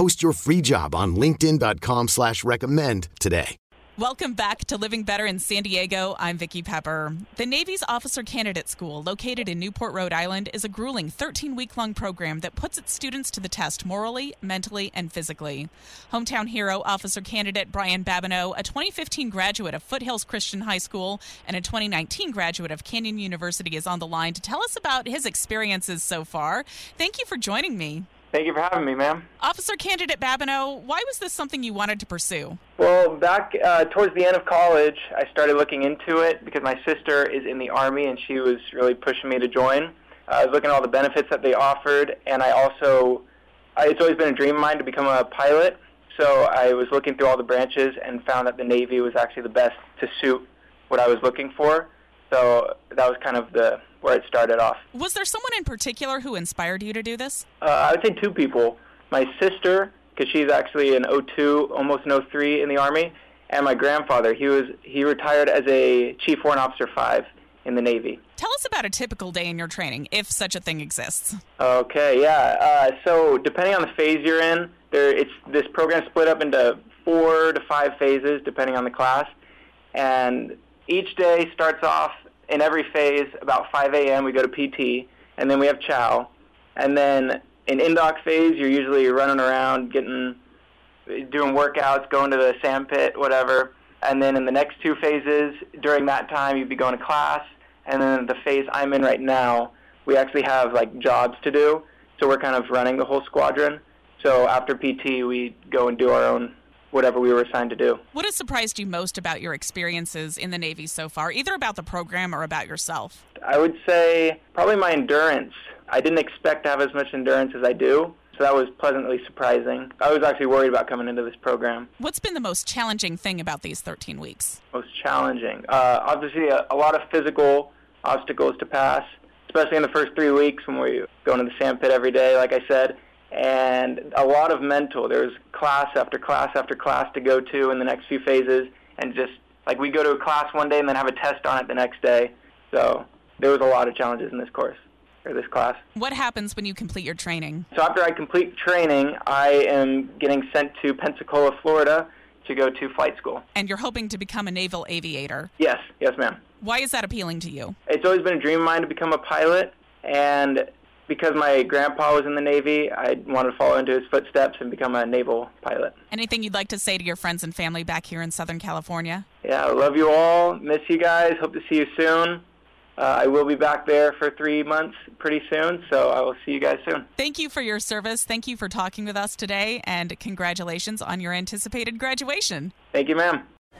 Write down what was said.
Post your free job on linkedin.com slash recommend today. Welcome back to Living Better in San Diego. I'm Vicki Pepper. The Navy's Officer Candidate School, located in Newport, Rhode Island, is a grueling 13 week long program that puts its students to the test morally, mentally, and physically. Hometown hero Officer Candidate Brian Babineau, a 2015 graduate of Foothills Christian High School and a 2019 graduate of Canyon University, is on the line to tell us about his experiences so far. Thank you for joining me. Thank you for having me, ma'am. Officer Candidate Babineau, why was this something you wanted to pursue? Well, back uh, towards the end of college, I started looking into it because my sister is in the Army and she was really pushing me to join. Uh, I was looking at all the benefits that they offered, and I also, I, it's always been a dream of mine to become a pilot. So I was looking through all the branches and found that the Navy was actually the best to suit what I was looking for. So that was kind of the where it started off. Was there someone in particular who inspired you to do this? Uh, I would say two people. My sister, because she's actually an 02, almost an 03 in the Army, and my grandfather. He was he retired as a Chief Warrant Officer 5 in the Navy. Tell us about a typical day in your training, if such a thing exists. Okay, yeah. Uh, so depending on the phase you're in, there it's this program split up into four to five phases depending on the class, and each day starts off in every phase about 5 a.m. we go to PT, and then we have chow, and then in indoc phase you're usually running around getting doing workouts, going to the sand pit, whatever. And then in the next two phases, during that time, you'd be going to class. And then the phase I'm in right now, we actually have like jobs to do. So we're kind of running the whole squadron. So after PT, we go and do our own whatever we were assigned to do. What has surprised you most about your experiences in the Navy so far, either about the program or about yourself? I would say probably my endurance. I didn't expect to have as much endurance as I do. So that was pleasantly surprising. I was actually worried about coming into this program. What's been the most challenging thing about these 13 weeks? Most challenging. Uh, obviously, a, a lot of physical obstacles to pass, especially in the first three weeks when we go into the sand pit every day, like I said, and a lot of mental. There's class after class after class to go to in the next few phases, and just like we go to a class one day and then have a test on it the next day. So there was a lot of challenges in this course or this class. What happens when you complete your training? So after I complete training, I am getting sent to Pensacola, Florida to go to flight school. And you're hoping to become a naval aviator. Yes, yes, ma'am. Why is that appealing to you? It's always been a dream of mine to become a pilot, and because my grandpa was in the Navy, I wanted to follow into his footsteps and become a naval pilot. Anything you'd like to say to your friends and family back here in Southern California? Yeah, I love you all. Miss you guys. Hope to see you soon. Uh, I will be back there for three months pretty soon, so I will see you guys soon. Thank you for your service. Thank you for talking with us today, and congratulations on your anticipated graduation. Thank you, ma'am.